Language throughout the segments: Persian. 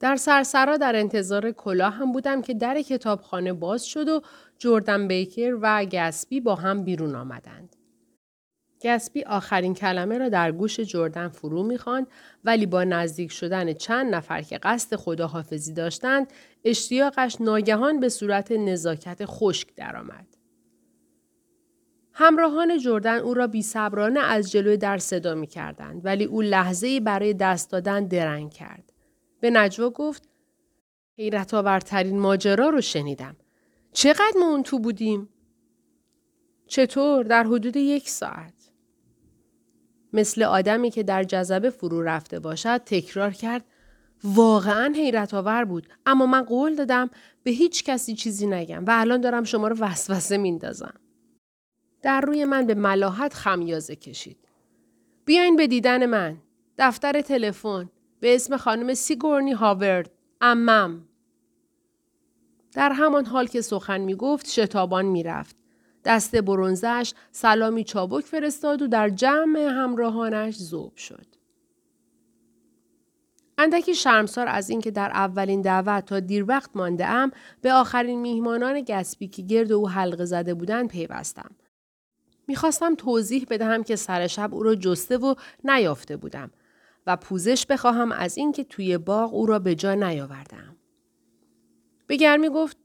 در سرسرا در انتظار کلاه هم بودم که در کتابخانه باز شد و جردن بیکر و گسبی با هم بیرون آمدند. گسبی آخرین کلمه را در گوش جردن فرو می‌خواند ولی با نزدیک شدن چند نفر که قصد خداحافظی داشتند اشتیاقش ناگهان به صورت نزاکت خشک درآمد. همراهان جردن او را بی صبرانه از جلوی در صدا می کردند ولی او لحظه برای دست دادن درنگ کرد. به نجوا گفت حیرت آورترین ماجرا رو شنیدم. چقدر ما اون تو بودیم؟ چطور؟ در حدود یک ساعت. مثل آدمی که در جذبه فرو رفته باشد تکرار کرد واقعا حیرت آور بود اما من قول دادم به هیچ کسی چیزی نگم و الان دارم شما رو وسوسه میندازم. در روی من به ملاحت خمیازه کشید. بیاین به دیدن من. دفتر تلفن به اسم خانم سیگورنی هاورد. امم. در همان حال که سخن می گفت شتابان می رفت. دست برونزش سلامی چابک فرستاد و در جمع همراهانش زوب شد. اندکی شرمسار از اینکه در اولین دعوت تا دیر وقت مانده ام به آخرین میهمانان گسبی که گرد او حلقه زده بودند پیوستم. می‌خواستم توضیح بدهم که سر شب او را جسته و نیافته بودم و پوزش بخواهم از اینکه توی باغ او را به جا نیاوردم. به گرمی گفت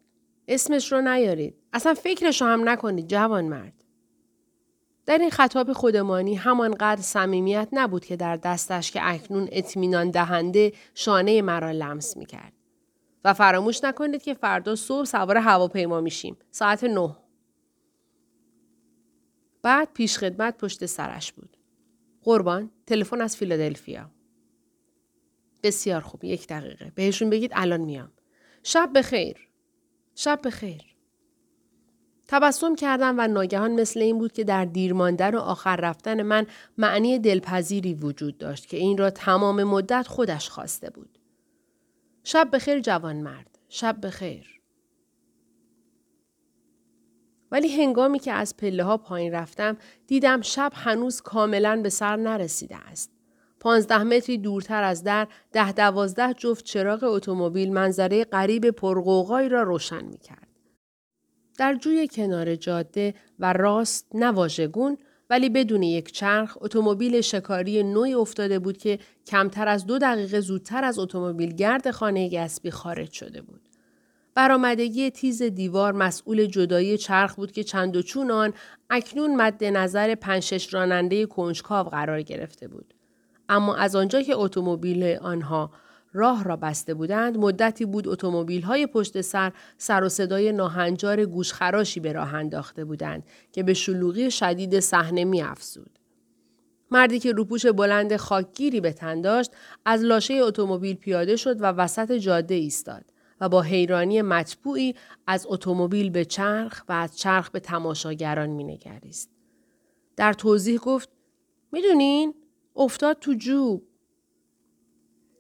اسمش رو نیارید. اصلا فکرش رو هم نکنید جوان مرد. در این خطاب خودمانی همانقدر صمیمیت نبود که در دستش که اکنون اطمینان دهنده شانه مرا لمس می کرد. و فراموش نکنید که فردا صبح سوار هواپیما میشیم. ساعت نه. بعد پیش خدمت پشت سرش بود. قربان تلفن از فیلادلفیا. بسیار خوب یک دقیقه. بهشون بگید الان میام. شب بخیر. شب بخیر. تبسم کردم و ناگهان مثل این بود که در دیرماندن و آخر رفتن من معنی دلپذیری وجود داشت که این را تمام مدت خودش خواسته بود. شب بخیر جوان مرد. شب بخیر. ولی هنگامی که از پله ها پایین رفتم دیدم شب هنوز کاملا به سر نرسیده است. پانزده متری دورتر از در ده دوازده جفت چراغ اتومبیل منظره غریب پرقوقایی را روشن می کرد. در جوی کنار جاده و راست نواژگون ولی بدون یک چرخ اتومبیل شکاری نوعی افتاده بود که کمتر از دو دقیقه زودتر از اتومبیل گرد خانه گسبی خارج شده بود. برآمدگی تیز دیوار مسئول جدایی چرخ بود که چند و چون آن اکنون مد نظر پنجشش راننده کنجکاو قرار گرفته بود. اما از آنجا که اتومبیل آنها راه را بسته بودند مدتی بود اتومبیل های پشت سر سر و صدای ناهنجار گوشخراشی به راه انداخته بودند که به شلوغی شدید صحنه می افزود. مردی که روپوش بلند خاکگیری به تن داشت از لاشه اتومبیل پیاده شد و وسط جاده ایستاد با حیرانی مطبوعی از اتومبیل به چرخ و از چرخ به تماشاگران مینگریست. در توضیح گفت می‌دونین افتاد تو جوب.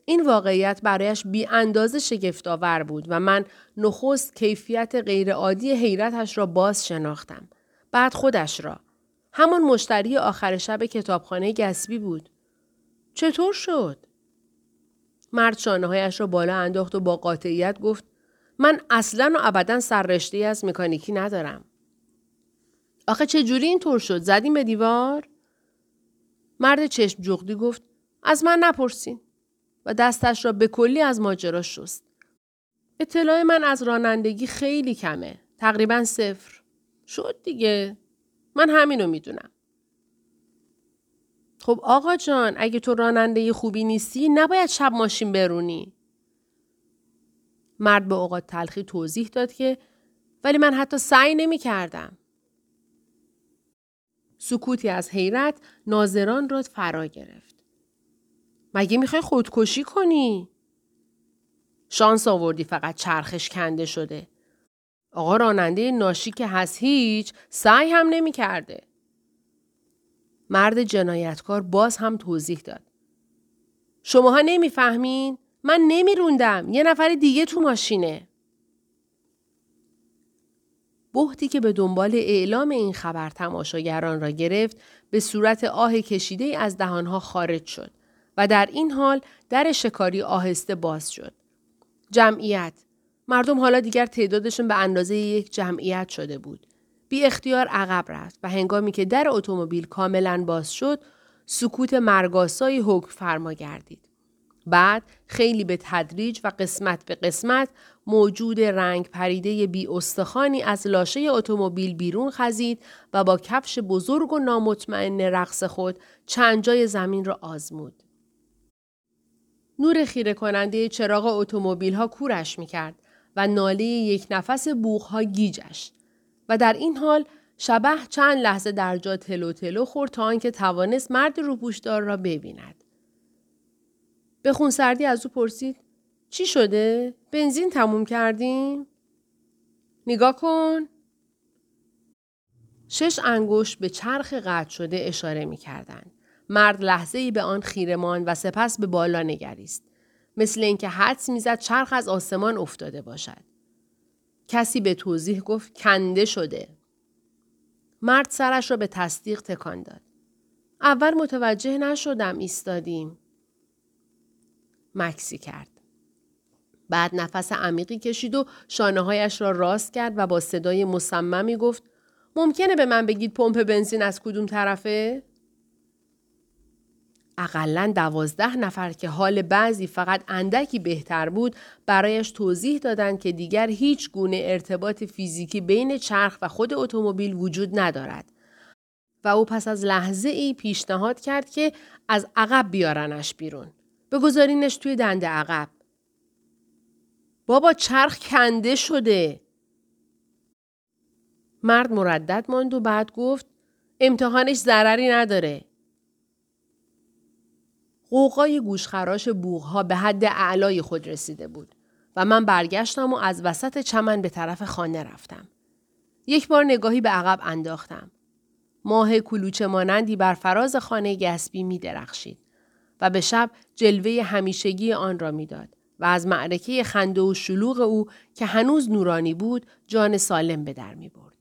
این واقعیت برایش بی اندازه شگفتآور بود و من نخست کیفیت غیرعادی حیرتش را باز شناختم. بعد خودش را. همان مشتری آخر شب کتابخانه گسبی بود. چطور شد؟ مرد شانه هایش را بالا انداخت و با قاطعیت گفت من اصلا و ابدا سررشته از مکانیکی ندارم. آخه چه جوری اینطور شد؟ زدیم به دیوار؟ مرد چشم جغدی گفت از من نپرسین و دستش را به کلی از ماجرا شست. اطلاع من از رانندگی خیلی کمه. تقریبا صفر. شد دیگه. من همینو می‌دونم. خب آقا جان اگه تو راننده خوبی نیستی نباید شب ماشین برونی. مرد به اوقات تلخی توضیح داد که ولی من حتی سعی نمی کردم. سکوتی از حیرت ناظران را فرا گرفت. مگه می‌خوای خودکشی کنی؟ شانس آوردی فقط چرخش کنده شده. آقا راننده ناشی که هست هیچ سعی هم نمی کرده. مرد جنایتکار باز هم توضیح داد. شماها نمی‌فهمین؟ من نمیروندم. یه نفر دیگه تو ماشینه. بهتی که به دنبال اعلام این خبر تماشاگران را گرفت به صورت آه کشیده از دهانها خارج شد و در این حال در شکاری آهسته باز شد. جمعیت مردم حالا دیگر تعدادشون به اندازه یک جمعیت شده بود. بی اختیار عقب رفت و هنگامی که در اتومبیل کاملا باز شد سکوت مرگاسایی حکم فرما گردید. بعد خیلی به تدریج و قسمت به قسمت موجود رنگ پریده بی استخانی از لاشه اتومبیل بیرون خزید و با کفش بزرگ و نامطمئن رقص خود چند جای زمین را آزمود. نور خیره کننده چراغ اتومبیل ها کورش می کرد و ناله یک نفس بوغ ها گیجش و در این حال شبه چند لحظه در جا تلو تلو خورد تا آنکه توانست مرد روپوشدار را ببیند. به خونسردی از او پرسید چی شده؟ بنزین تموم کردیم؟ نگاه کن. شش انگشت به چرخ قطع شده اشاره می کردن. مرد لحظه ای به آن خیرمان و سپس به بالا نگریست. مثل اینکه حدس می‌زد چرخ از آسمان افتاده باشد. کسی به توضیح گفت کنده شده. مرد سرش را به تصدیق تکان داد. اول متوجه نشدم ایستادیم. مکسی کرد. بعد نفس عمیقی کشید و شانه هایش را راست کرد و با صدای مصممی گفت ممکنه به من بگید پمپ بنزین از کدوم طرفه؟ اقلا دوازده نفر که حال بعضی فقط اندکی بهتر بود برایش توضیح دادند که دیگر هیچ گونه ارتباط فیزیکی بین چرخ و خود اتومبیل وجود ندارد. و او پس از لحظه ای پیشنهاد کرد که از عقب بیارنش بیرون. بگذارینش توی دنده عقب. بابا چرخ کنده شده. مرد مردد ماند و بعد گفت امتحانش ضرری نداره. قوقای گوشخراش بوغها به حد اعلای خود رسیده بود و من برگشتم و از وسط چمن به طرف خانه رفتم. یک بار نگاهی به عقب انداختم. ماه کلوچه مانندی بر فراز خانه گسبی می درخشید و به شب جلوه همیشگی آن را می‌داد و از معرکه خنده و شلوغ او که هنوز نورانی بود جان سالم به در می برد.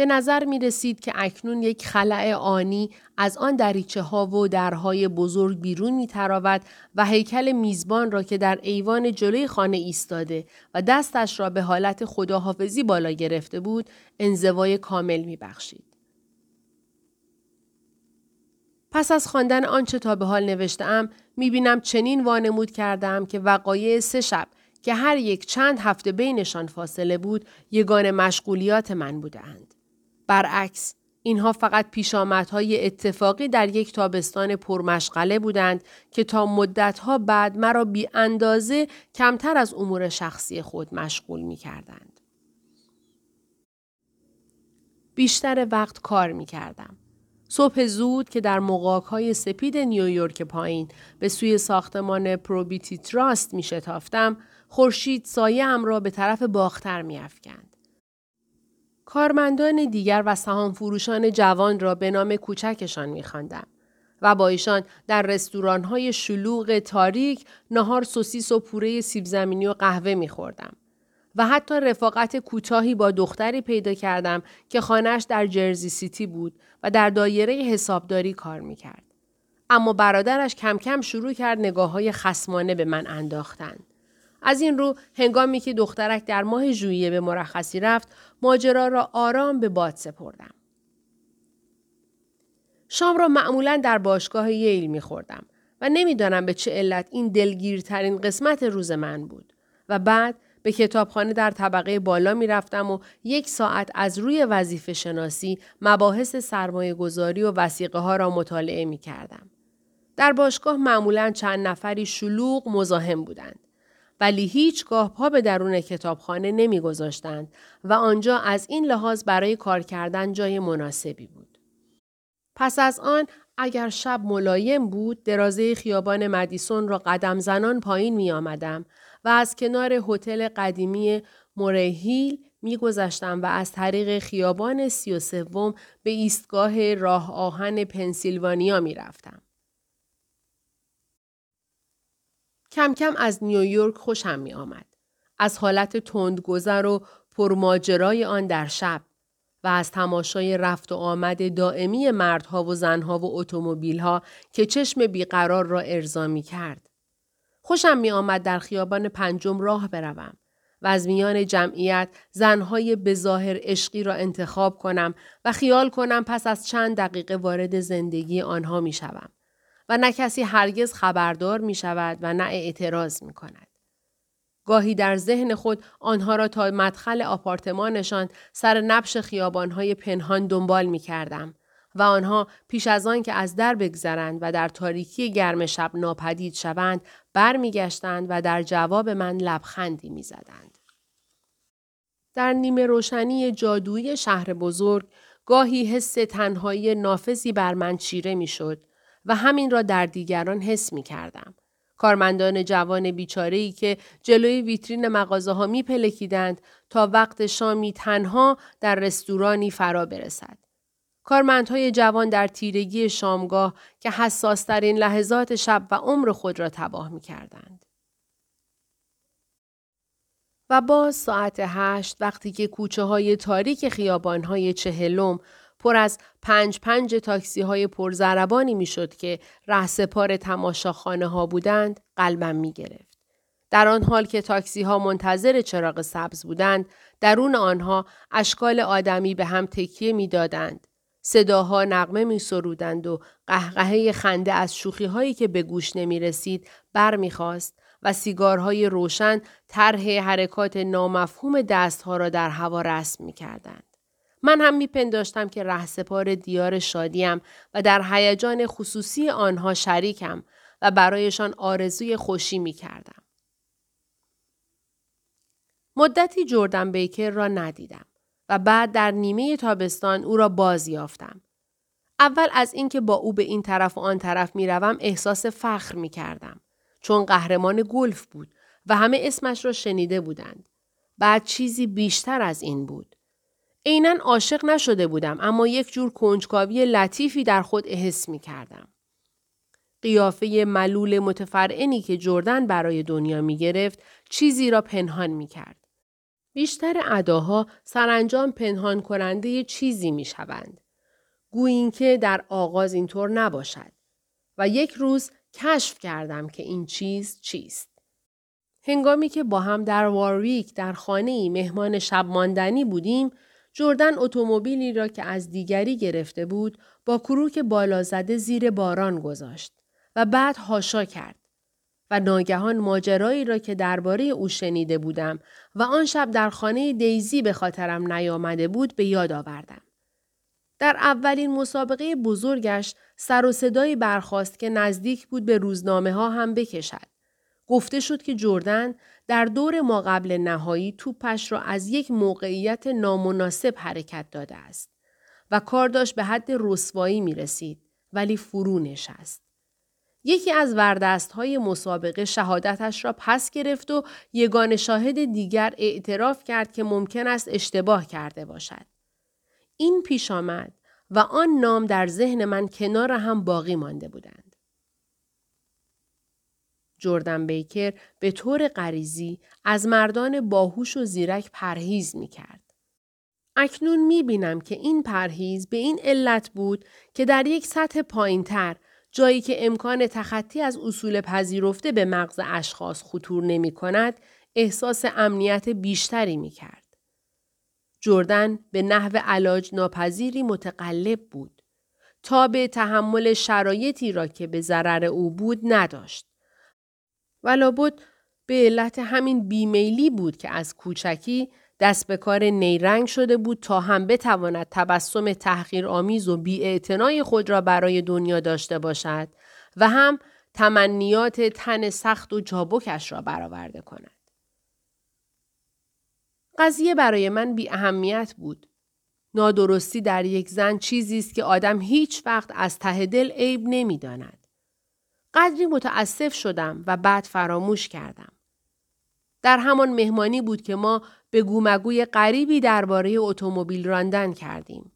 به نظر می رسید که اکنون یک خلع آنی از آن دریچه ها و درهای بزرگ بیرون می تراود و هیکل میزبان را که در ایوان جلوی خانه ایستاده و دستش را به حالت خداحافظی بالا گرفته بود انزوای کامل می بخشید. پس از خواندن آنچه تا به حال نوشتم می بینم چنین وانمود کردم که وقایع سه شب که هر یک چند هفته بینشان فاصله بود یگان مشغولیات من بودند. برعکس اینها فقط پیشامدهای اتفاقی در یک تابستان پرمشغله بودند که تا مدتها بعد مرا بی اندازه کمتر از امور شخصی خود مشغول می کردند. بیشتر وقت کار می کردم. صبح زود که در مقاک سپید نیویورک پایین به سوی ساختمان پروبیتی تراست می شتافتم، خورشید سایه را به طرف باختر می افکند. کارمندان دیگر و سهام فروشان جوان را به نام کوچکشان میخواندم و با ایشان در رستوران های شلوغ تاریک نهار سوسیس و پوره سیب زمینی و قهوه میخوردم و حتی رفاقت کوتاهی با دختری پیدا کردم که خانهش در جرزی سیتی بود و در دایره حسابداری کار می‌کرد. اما برادرش کم کم شروع کرد نگاه های به من انداختند. از این رو هنگامی که دخترک در ماه ژوئیه به مرخصی رفت ماجرا را آرام به باد سپردم شام را معمولا در باشگاه ییل میخوردم و نمی‌دانم به چه علت این دلگیرترین قسمت روز من بود و بعد به کتابخانه در طبقه بالا می رفتم و یک ساعت از روی وظیفه شناسی مباحث سرمایه گذاری و وسیقه ها را مطالعه می کردم. در باشگاه معمولا چند نفری شلوغ مزاحم بودند. ولی هیچگاه پا به درون کتابخانه نمیگذاشتند و آنجا از این لحاظ برای کار کردن جای مناسبی بود. پس از آن اگر شب ملایم بود درازه خیابان مدیسون را قدم زنان پایین می آمدم و از کنار هتل قدیمی مورهیل می گذشتم و از طریق خیابان سی و سوم به ایستگاه راه آهن پنسیلوانیا می رفتم. کم کم از نیویورک خوشم می آمد. از حالت تندگذر و پرماجرای آن در شب و از تماشای رفت و آمد دائمی مردها و زنها و اتومبیلها که چشم بیقرار را ارضا می کرد. خوشم می آمد در خیابان پنجم راه بروم و از میان جمعیت زنهای بظاهر عشقی را انتخاب کنم و خیال کنم پس از چند دقیقه وارد زندگی آنها می شوم. و نه کسی هرگز خبردار می شود و نه اعتراض می کند. گاهی در ذهن خود آنها را تا مدخل آپارتمانشان سر نبش خیابانهای پنهان دنبال می کردم و آنها پیش از آن که از در بگذرند و در تاریکی گرم شب ناپدید شوند برمیگشتند و در جواب من لبخندی می‌زدند. در نیمه روشنی جادویی شهر بزرگ گاهی حس تنهایی نافذی بر من چیره می‌شد و همین را در دیگران حس می کردم. کارمندان جوان بیچاره که جلوی ویترین مغازه ها می پلکیدند تا وقت شامی تنها در رستورانی فرا برسد. کارمندهای جوان در تیرگی شامگاه که حساسترین لحظات شب و عمر خود را تباه می کردند. و باز ساعت هشت وقتی که کوچه های تاریک خیابان های چهلم پر از پنج پنج تاکسی های پرزربانی می شد که رهسپار تماشاخانه ها بودند قلبم می گرفت. در آن حال که تاکسی ها منتظر چراغ سبز بودند درون آنها اشکال آدمی به هم تکیه می دادند. صداها نقمه می سرودند و قهقهه خنده از شوخی هایی که به گوش نمی رسید بر می خواست و سیگارهای روشن طرح حرکات نامفهوم دستها را در هوا رسم می کردند. من هم میپنداشتم که رهسپار دیار شادیم و در هیجان خصوصی آنها شریکم و برایشان آرزوی خوشی می کردم. مدتی جردن بیکر را ندیدم و بعد در نیمه تابستان او را باز یافتم. اول از اینکه با او به این طرف و آن طرف می روم احساس فخر می کردم. چون قهرمان گلف بود و همه اسمش را شنیده بودند. بعد چیزی بیشتر از این بود. عینا عاشق نشده بودم اما یک جور کنجکاوی لطیفی در خود احس می کردم. قیافه ملول متفرعنی که جردن برای دنیا می گرفت چیزی را پنهان می کرد. بیشتر اداها سرانجام پنهان کننده چیزی می شوند. گویین که در آغاز اینطور نباشد. و یک روز کشف کردم که این چیز چیست. هنگامی که با هم در وارویک در خانه ای مهمان شب ماندنی بودیم، جردن اتومبیلی را که از دیگری گرفته بود با کروک بالا زده زیر باران گذاشت و بعد هاشا کرد و ناگهان ماجرایی را که درباره او شنیده بودم و آن شب در خانه دیزی به خاطرم نیامده بود به یاد آوردم. در اولین مسابقه بزرگش سر و صدایی برخواست که نزدیک بود به روزنامه ها هم بکشد. گفته شد که جردن در دور ما قبل نهایی توپش را از یک موقعیت نامناسب حرکت داده است و کار داشت به حد رسوایی می رسید ولی فرو نشست. یکی از وردست های مسابقه شهادتش را پس گرفت و یگان شاهد دیگر اعتراف کرد که ممکن است اشتباه کرده باشد. این پیش آمد و آن نام در ذهن من کنار هم باقی مانده بودند. جردن بیکر به طور غریزی از مردان باهوش و زیرک پرهیز می کرد. اکنون می بینم که این پرهیز به این علت بود که در یک سطح پایینتر جایی که امکان تخطی از اصول پذیرفته به مغز اشخاص خطور نمی کند، احساس امنیت بیشتری می کرد. جردن به نحو علاج ناپذیری متقلب بود. تا به تحمل شرایطی را که به ضرر او بود نداشت. و به علت همین بیمیلی بود که از کوچکی دست به کار نیرنگ شده بود تا هم بتواند تبسم تحقیر آمیز و بیاعتنای خود را برای دنیا داشته باشد و هم تمنیات تن سخت و جابکش را برآورده کند. قضیه برای من بی اهمیت بود. نادرستی در یک زن چیزی است که آدم هیچ وقت از ته دل عیب نمی‌داند. قدری متاسف شدم و بعد فراموش کردم. در همان مهمانی بود که ما به گومگوی غریبی درباره اتومبیل راندن کردیم.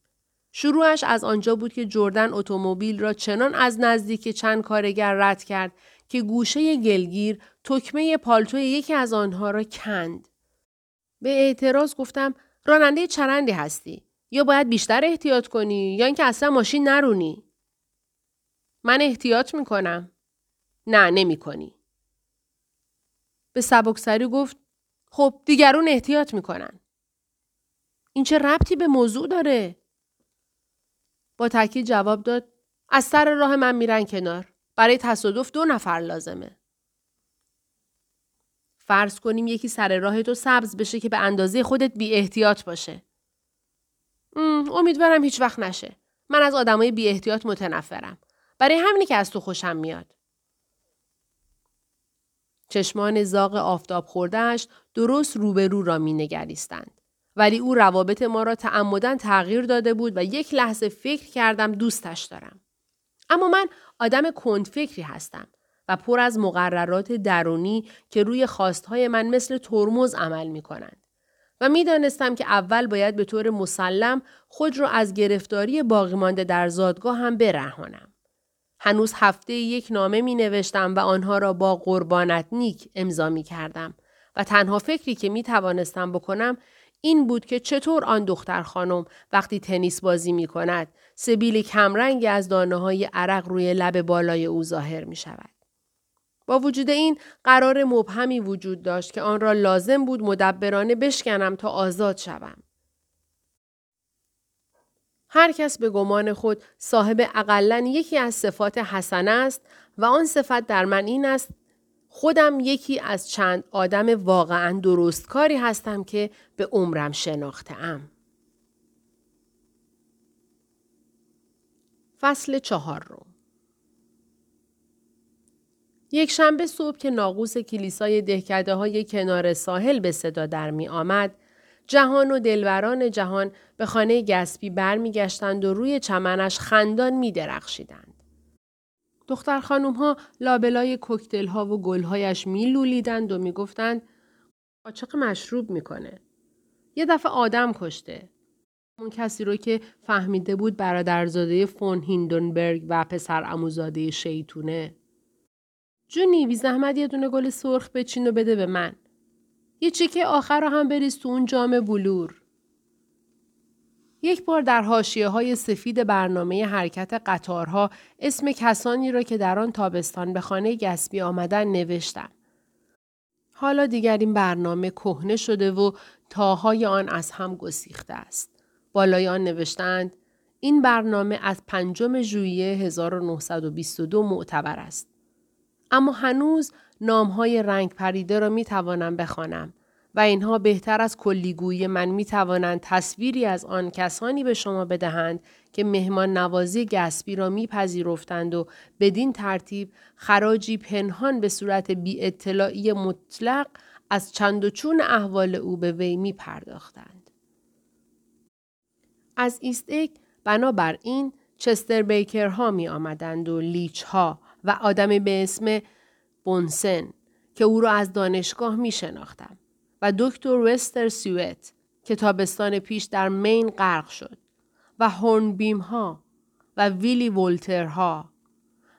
شروعش از آنجا بود که جردن اتومبیل را چنان از نزدیک چند کارگر رد کرد که گوشه گلگیر تکمه پالتوی یکی از آنها را کند. به اعتراض گفتم راننده چرندی هستی یا باید بیشتر احتیاط کنی یا اینکه اصلا ماشین نرونی. من احتیاط می‌کنم. نه نمی کنی. به سبکسری گفت خب دیگرون احتیاط می‌کنن. این چه ربطی به موضوع داره؟ با تاکید جواب داد از سر راه من میرن کنار. برای تصادف دو نفر لازمه. فرض کنیم یکی سر راه تو سبز بشه که به اندازه خودت بی احتیاط باشه. امیدوارم هیچ وقت نشه. من از آدمای بی احتیاط متنفرم. برای همینی که از تو خوشم میاد. چشمان زاغ آفتاب خوردهش درست روبرو را می نگریستند. ولی او روابط ما را تعمدن تغییر داده بود و یک لحظه فکر کردم دوستش دارم. اما من آدم کندفکری هستم و پر از مقررات درونی که روی خواستهای من مثل ترمز عمل می کنند. و می دانستم که اول باید به طور مسلم خود را از گرفتاری باقی مانده در زادگاه هم برهانم. هنوز هفته یک نامه می نوشتم و آنها را با قربانت نیک امضا می کردم و تنها فکری که می توانستم بکنم این بود که چطور آن دختر خانم وقتی تنیس بازی می کند سبیل کمرنگی از دانه های عرق روی لب بالای او ظاهر می شود. با وجود این قرار مبهمی وجود داشت که آن را لازم بود مدبرانه بشکنم تا آزاد شوم. هر کس به گمان خود صاحب اقلا یکی از صفات حسن است و آن صفت در من این است خودم یکی از چند آدم واقعا درستکاری هستم که به عمرم شناخته ام. فصل چهار رو یک شنبه صبح که ناقوس کلیسای دهکده های کنار ساحل به صدا در می آمد، جهان و دلوران جهان به خانه گسبی برمیگشتند و روی چمنش خندان می درخشیدند. دختر خانوم ها لابلای کوکتل ها و گل هایش می لولیدند و می گفتند قاچق مشروب می‌کنه. یه دفعه آدم کشته. اون کسی رو که فهمیده بود برادرزاده فون هیندنبرگ و پسر اموزاده شیطونه. جونی بی زحمت یه دونه گل سرخ بچین و بده به من. یه چیکه آخر رو هم بریز تو اون جام بلور. یک بار در حاشیه های سفید برنامه حرکت قطارها اسم کسانی را که در آن تابستان به خانه گسبی آمدن نوشتم. حالا دیگر این برنامه کهنه شده و تاهای آن از هم گسیخته است. بالای آن نوشتند این برنامه از پنجم ژوئیه 1922 معتبر است. اما هنوز نامهای رنگ پریده را می توانم بخوانم و اینها بهتر از کلیگویی من می توانند تصویری از آن کسانی به شما بدهند که مهمان نوازی گسبی را میپذیرفتند و بدین ترتیب خراجی پنهان به صورت بی اطلاعی مطلق از چند و چون احوال او به وی می پرداختند. از ایستک بنابراین چستر بیکر ها می آمدند و لیچ ها و آدمی به اسم بونسن که او را از دانشگاه می شناختم و دکتر وستر سیوت که تابستان پیش در مین غرق شد و هورنبیم ها و ویلی ولتر ها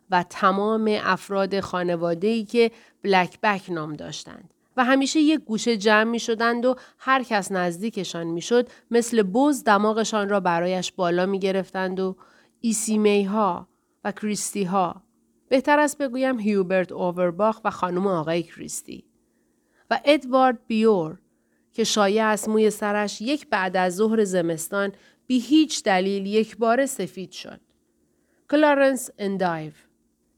و تمام افراد خانواده ای که بلک بک نام داشتند و همیشه یک گوشه جمع می شدند و هر کس نزدیکشان می شد مثل بز دماغشان را برایش بالا می گرفتند و ایسیمی ها و کریستی ها بهتر است بگویم هیوبرت اوورباخ و خانم آقای کریستی و ادوارد بیور که شایع از موی سرش یک بعد از ظهر زمستان بی هیچ دلیل یک بار سفید شد. کلارنس اندایو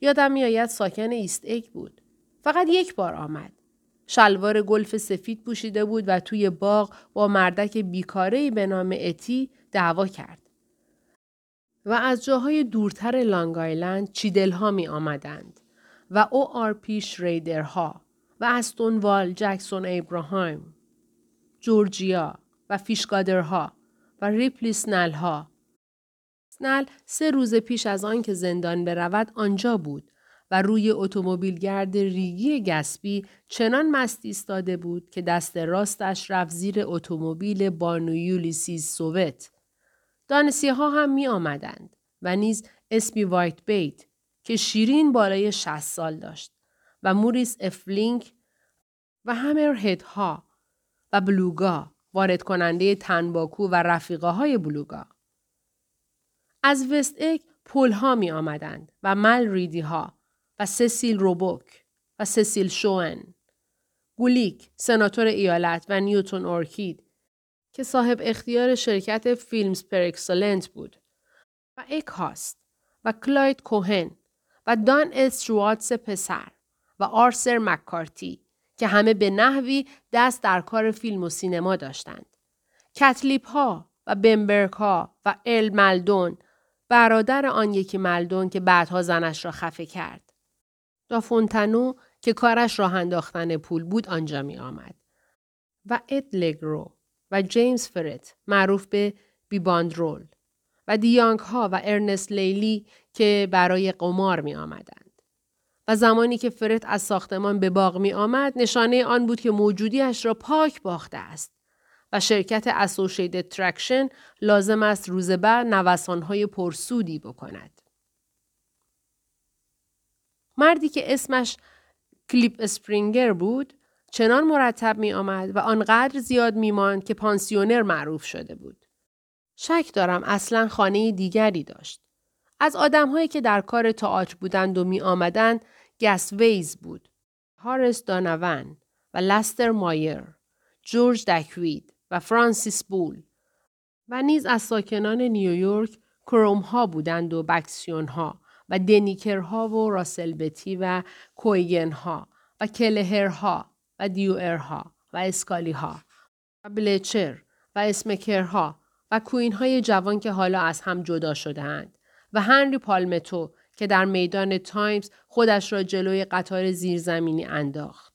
یادم میآید ساکن ایست اگ بود. فقط یک بار آمد. شلوار گلف سفید پوشیده بود و توی باغ با مردک بیکاره به نام اتی دعوا کرد. و از جاهای دورتر لانگ آیلند چیدل می آمدند و او آر پی شریدرها و استونوال جکسون ایبراهایم جورجیا و فیشگادرها و ریپلی سنل ها. سنل سه روز پیش از آن که زندان برود آنجا بود و روی اتومبیلگرد ریگی گسبی چنان مستی ایستاده بود که دست راستش رفت زیر اتومبیل بانو یولیسیز سووت. دانسیه ها هم می آمدند و نیز اسمی وایت بیت که شیرین بالای 60 سال داشت و موریس افلینک و همر ها و بلوگا وارد کننده تنباکو و رفیقه های بلوگا. از وست اگ پول ها می آمدند و مل ریدی ها و سسیل روبوک و سسیل شوئن. گولیک، سناتور ایالت و نیوتون اورکید که صاحب اختیار شرکت فیلمز پر اکسلنت بود و اکهاست و کلاید کوهن و دان استرواتس پسر و آرسر مکارتی که همه به نحوی دست در کار فیلم و سینما داشتند. کتلیپ ها و بمبرک ها و ال ملدون برادر آن یکی ملدون که بعدها زنش را خفه کرد. دافونتنو که کارش راه انداختن پول بود آنجا می آمد. و اد لگرو و جیمز فرت معروف به بیباندرول و دیانگ ها و ارنست لیلی که برای قمار می آمدند. و زمانی که فرت از ساختمان به باغ می آمد نشانه آن بود که موجودیش را پاک باخته است. و شرکت اسوشیتد ترکشن لازم است روز بعد نوسانهای پرسودی بکند. مردی که اسمش کلیپ اسپرینگر بود چنان مرتب می آمد و آنقدر زیاد می ماند که پانسیونر معروف شده بود. شک دارم اصلا خانه دیگری داشت. از آدمهایی که در کار تئاتر بودند و می آمدند گس ویز بود. هوراس اودانون و لستر مایر، جورج دکوید و فرانسیس بول و نیز از ساکنان نیویورک کروم ها بودند و بکسیون ها و دنیکرها و راسلبتی و کویگن ها و کلهرها و دیوئرها و اسکالی ها و بلچر و اسمکرها و کوین های جوان که حالا از هم جدا شدهاند و هنری پالمتو که در میدان تایمز خودش را جلوی قطار زیرزمینی انداخت.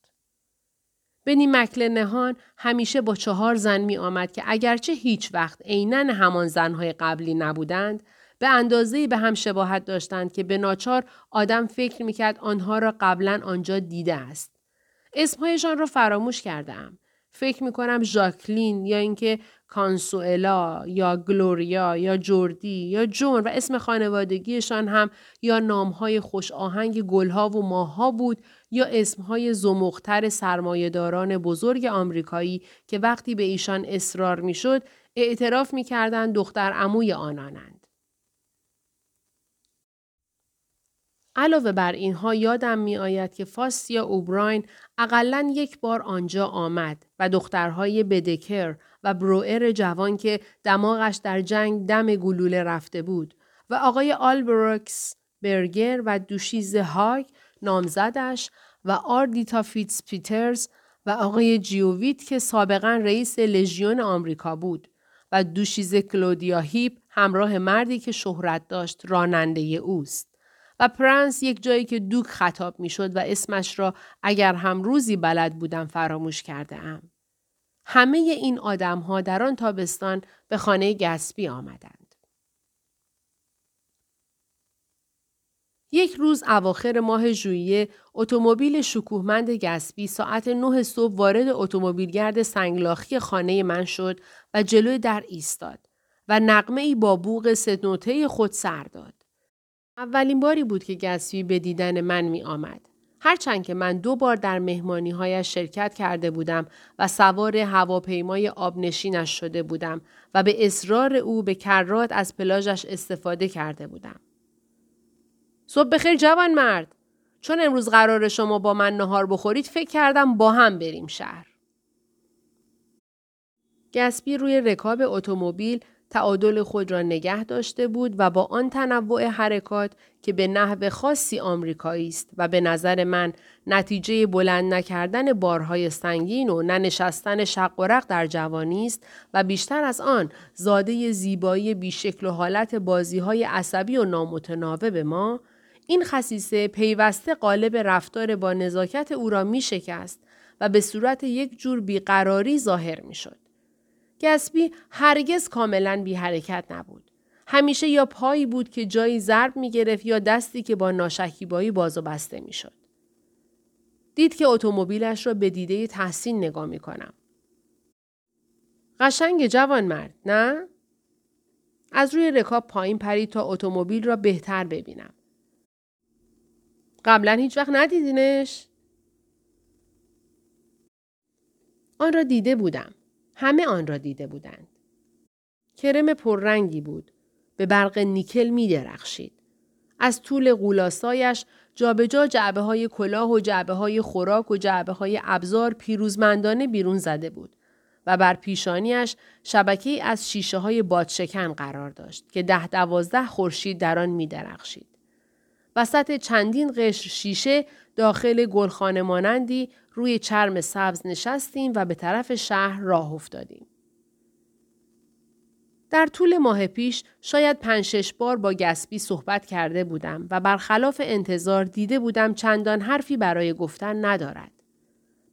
بنی مک لناهان همیشه با چهار زن می آمد که اگرچه هیچ وقت عینا همان زنهای قبلی نبودند به اندازه به هم شباهت داشتند که به ناچار آدم فکر می‌کرد آنها را قبلا آنجا دیده است. اسمهایشان را فراموش کردم. فکر می کنم ژاکلین یا اینکه کانسوئلا یا گلوریا یا جوردی یا جون و اسم خانوادگیشان هم یا نامهای خوش آهنگ گلها و ماهها بود یا اسمهای زمختر سرمایهداران بزرگ آمریکایی که وقتی به ایشان اصرار می‌شد اعتراف می‌کردند دختر عموی آنانند. علاوه بر اینها یادم می آید که فاستیا اوبراین اقلا یک بار آنجا آمد و دخترهای بدکر و بروئر جوان که دماغش در جنگ دم گلوله رفته بود و آقای آلبروکس برگر و دوشیزه هاگ نامزدش و آردیتا فیتس پیترز و آقای جیوویت که سابقا رئیس لژیون آمریکا بود و دوشیزه کلودیا هیپ همراه مردی که شهرت داشت راننده اوست. و پرنس یک جایی که دوک خطاب می‌شد و اسمش را اگر هم روزی بلد بودم فراموش کرده ام. همه این آدم ها در آن تابستان به خانه گتسبی آمدند. یک روز اواخر ماه ژوئیه اتومبیل شکوهمند گسبی ساعت نه صبح وارد اتومبیلگرد سنگلاخی خانه من شد و جلوی در ایستاد و نقمه ای با بوغ ستنوته خود سر داد. اولین باری بود که گسوی به دیدن من می آمد. هرچند که من دو بار در مهمانی هایش شرکت کرده بودم و سوار هواپیمای آبنشینش شده بودم و به اصرار او به کرات از پلاژش استفاده کرده بودم. صبح بخیر جوان مرد. چون امروز قرار شما با من نهار بخورید فکر کردم با هم بریم شهر. گسبی روی رکاب اتومبیل تعادل خود را نگه داشته بود و با آن تنوع حرکات که به نحو خاصی آمریکایی است و به نظر من نتیجه بلند نکردن بارهای سنگین و ننشستن شق و رق در جوانی است و بیشتر از آن زاده زیبایی بیشکل و حالت بازی های عصبی و نامتناوب به ما این خصیصه پیوسته قالب رفتار با نزاکت او را می شکست و به صورت یک جور بیقراری ظاهر می شد. گسبی هرگز کاملا بی حرکت نبود. همیشه یا پایی بود که جایی ضرب می گرفت یا دستی که با ناشکیبایی باز و بسته می شد. دید که اتومبیلش را به دیده تحسین نگاه می کنم. قشنگ جوان مرد نه؟ از روی رکاب پایین پرید تا اتومبیل را بهتر ببینم. قبلا هیچ وقت ندیدینش؟ آن را دیده بودم. همه آن را دیده بودند. کرم پررنگی بود. به برق نیکل می درخشید. از طول غولاسایش جابجا جعبه های کلاه و جعبه های خوراک و جعبه های ابزار پیروزمندانه بیرون زده بود و بر پیشانیش شبکه از شیشه های بادشکن قرار داشت که ده دوازده خورشید در آن می درخشید. وسط چندین قشر شیشه داخل گلخانه مانندی روی چرم سبز نشستیم و به طرف شهر راه افتادیم. در طول ماه پیش شاید پنج شش بار با گسبی صحبت کرده بودم و برخلاف انتظار دیده بودم چندان حرفی برای گفتن ندارد.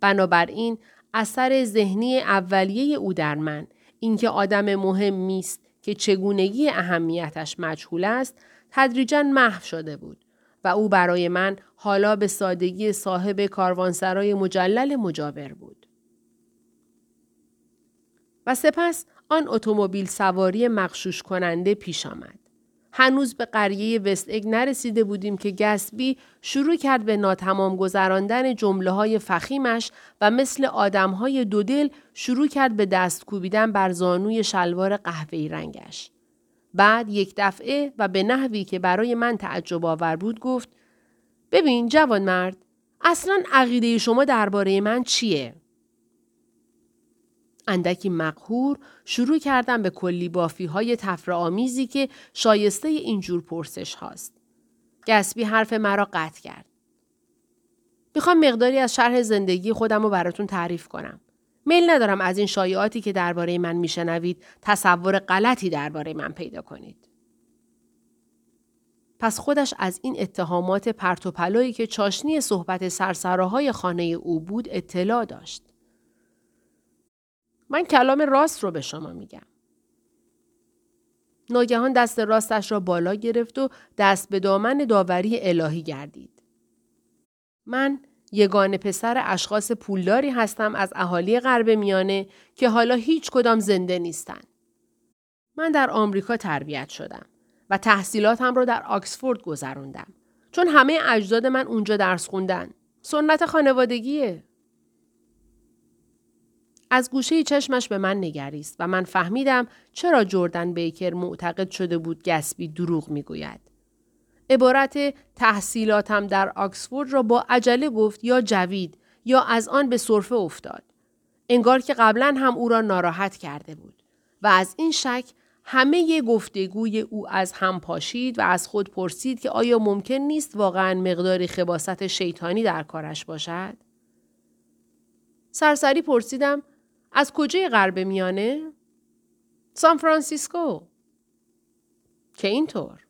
بنابراین اثر ذهنی اولیه او در من اینکه آدم مهم است که چگونگی اهمیتش مجهول است تدریجا محو شده بود و او برای من حالا به سادگی صاحب کاروانسرای مجلل مجاور بود. و سپس آن اتومبیل سواری مخشوش کننده پیش آمد. هنوز به قریه وست اگ نرسیده بودیم که گسبی شروع کرد به ناتمام گذراندن جمله های فخیمش و مثل آدم های دودل شروع کرد به دست کوبیدن بر زانوی شلوار قهوه‌ای رنگش. بعد یک دفعه و به نحوی که برای من تعجب آور بود گفت ببین جوان مرد اصلا عقیده شما درباره من چیه؟ اندکی مقهور شروع کردم به کلی بافی های تفر آمیزی که شایسته اینجور پرسش هاست. گسبی حرف مرا قطع کرد. می‌خوام مقداری از شرح زندگی خودم رو براتون تعریف کنم. میل ندارم از این شایعاتی که درباره من میشنوید تصور غلطی درباره من پیدا کنید. پس خودش از این اتهامات پرتوپلویی که چاشنی صحبت سرسراهای خانه او بود اطلاع داشت. من کلام راست رو به شما میگم. ناگهان دست راستش را بالا گرفت و دست به دامن داوری الهی گردید. من یگان پسر اشخاص پولداری هستم از اهالی غرب میانه که حالا هیچ کدام زنده نیستند. من در آمریکا تربیت شدم و تحصیلاتم را در آکسفورد گذراندم. چون همه اجداد من اونجا درس خوندن. سنت خانوادگیه. از گوشه چشمش به من نگریست و من فهمیدم چرا جردن بیکر معتقد شده بود گسبی دروغ می‌گوید. عبارت تحصیلاتم در آکسفورد را با عجله گفت یا جوید یا از آن به صرفه افتاد. انگار که قبلا هم او را ناراحت کرده بود و از این شک همه گفتگوی او از هم پاشید و از خود پرسید که آیا ممکن نیست واقعا مقداری خباست شیطانی در کارش باشد؟ سرسری پرسیدم از کجای غرب میانه؟ سان فرانسیسکو. که اینطور.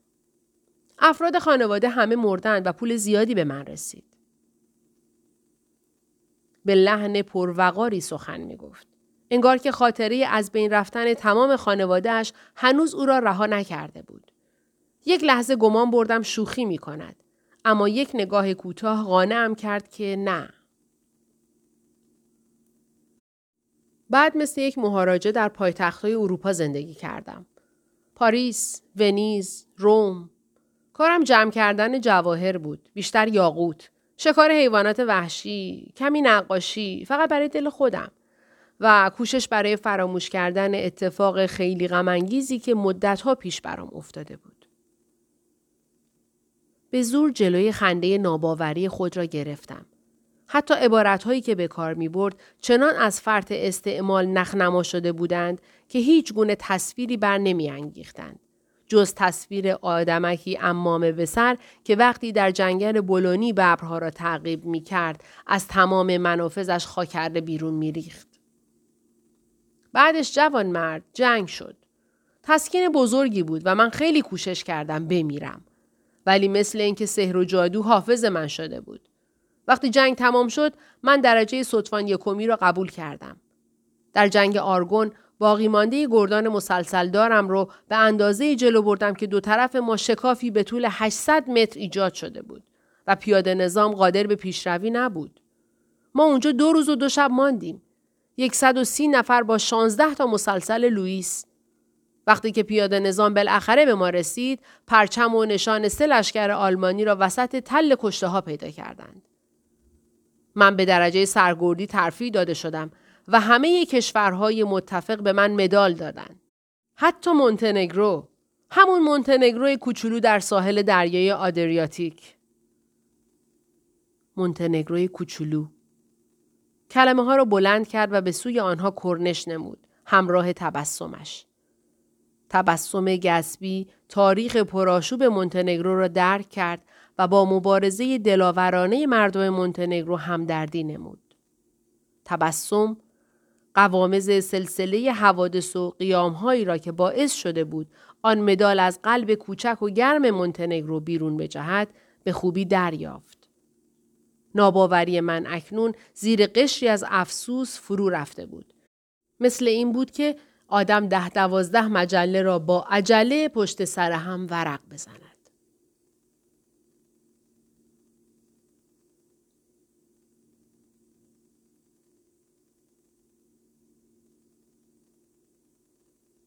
افراد خانواده همه مردند و پول زیادی به من رسید. به لحن پروقاری سخن می گفت. انگار که خاطره از بین رفتن تمام خانوادهش هنوز او را رها نکرده بود. یک لحظه گمان بردم شوخی می کند. اما یک نگاه کوتاه قانعم کرد که نه. بعد مثل یک مهاراجه در پایتختهای اروپا زندگی کردم. پاریس، ونیز، روم. کارم جمع کردن جواهر بود. بیشتر یاقوت. شکار حیوانات وحشی، کمی نقاشی، فقط برای دل خودم. و کوشش برای فراموش کردن اتفاق خیلی غمانگیزی که مدتها پیش برام افتاده بود. به زور جلوی خنده ناباوری خود را گرفتم. حتی عبارتهایی که به کار می برد چنان از فرط استعمال نخنما شده بودند که هیچ گونه تصویری بر نمی انگیختند. جز تصویر آدمکی امام به سر که وقتی در جنگل بلونی ببرها را تعقیب می کرد از تمام منافذش خاکرده بیرون می ریخت. بعدش جوان مرد جنگ شد. تسکین بزرگی بود و من خیلی کوشش کردم بمیرم. ولی مثل اینکه سحر و جادو حافظ من شده بود. وقتی جنگ تمام شد من درجه صدفان یکمی را قبول کردم. در جنگ آرگون باقی مانده گردان مسلسل دارم رو به اندازه جلو بردم که دو طرف ما شکافی به طول 800 متر ایجاد شده بود و پیاده نظام قادر به پیشروی نبود. ما اونجا دو روز و دو شب ماندیم. 130 نفر با 16 تا مسلسل لوئیس. وقتی که پیاده نظام بالاخره به ما رسید، پرچم و نشان سه لشکر آلمانی را وسط تل کشته ها پیدا کردند. من به درجه سرگردی ترفیع داده شدم و همه کشورهای متفق به من مدال دادند. حتی مونتنگرو، همون مونتنگرو کوچولو در ساحل دریای آدریاتیک. مونتنگروی کوچولو. کلمه ها را بلند کرد و به سوی آنها کرنش نمود. همراه تبسمش. تبسم گسبی تاریخ پرآشوب مونتنگرو را درک کرد و با مبارزه دلاورانه مردم مونتنگرو همدردی نمود. تبسم قوامز سلسله حوادث و قیامهایی را که باعث شده بود آن مدال از قلب کوچک و گرم مونتنگرو بیرون بجهد به خوبی دریافت. ناباوری من اکنون زیر قشری از افسوس فرو رفته بود. مثل این بود که آدم ده دوازده مجله را با عجله پشت سر هم ورق بزند.